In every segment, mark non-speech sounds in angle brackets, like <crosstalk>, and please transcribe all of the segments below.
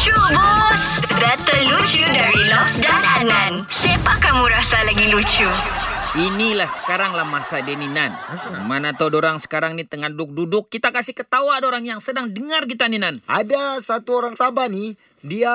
Lucu bos Data lucu dari Lobs dan Adnan Siapa kamu rasa lagi lucu? Inilah sekarang lah masa Deninan. Mana tahu orang sekarang ni tengah duduk-duduk. Kita kasih ketawa ada orang yang sedang dengar kita ni Nan. Ada satu orang Sabah ni, dia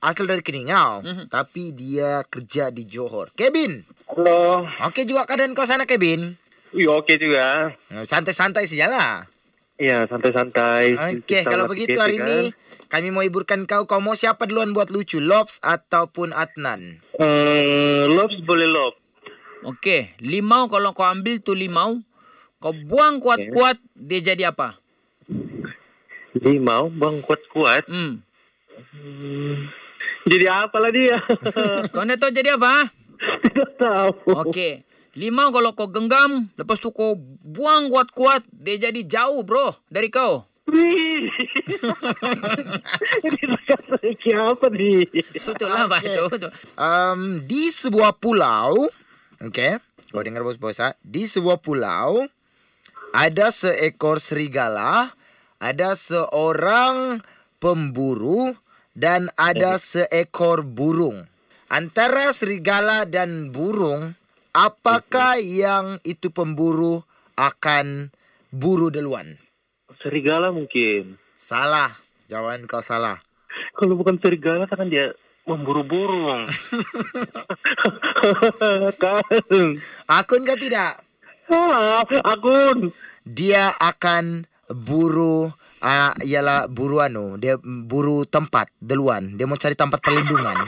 asal dari Keningau, tapi dia kerja di Johor. Kevin, Halo. okey juga keadaan kau sana Kevin? Iya, oke juga. Eh, Santai-santai saja lah. Iya, santai-santai. Okey, Kita kalau begitu PKP hari kan. ini kami mau hiburkan kau. Kau mau siapa duluan buat lucu? Lobs ataupun Adnan? Eh, lobs boleh lob. Okey, limau kalau kau ambil tu limau, kau buang kuat-kuat, dia jadi apa? Limau, bang kuat-kuat. Hmm. Hmm, Jadi apa lah dia? <laughs> Kau tahu jadi apa? <laughs> Tidak tahu. Okey. Limau kalau kau genggam, lepas tu kau buang kuat-kuat, dia jadi jauh bro dari kau. Wih. Ini kata apa nih? Betul lah, Pak. Betul, betul. Um, di sebuah pulau, okey, kau dengar bos-bos ah. Di sebuah pulau ada seekor serigala, ada seorang pemburu dan ada seekor burung. Antara serigala dan burung, apakah yang itu pemburu akan buru duluan? Serigala mungkin. Salah. Jawaban kau salah. <laughs> Kalau bukan serigala kan dia memburu burung. <laughs> kan. Akun kah tidak? Ah, akun. dia akan buru uh, ialah buru anu dia buru tempat duluan dia mau cari tempat perlindungan <laughs>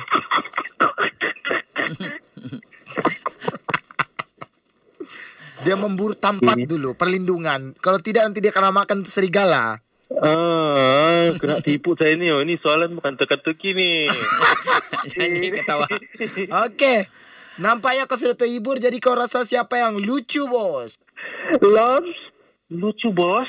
dia memburu tempat dulu perlindungan kalau tidak nanti dia kena makan serigala Ah, kena tipu saya ni. Oh. Ini soalan bukan teka-teki ni. <laughs> Janji ketawa. okey nampaknya kau sudah terhibur jadi kau rasa siapa yang lucu bos Loves, lucu bos.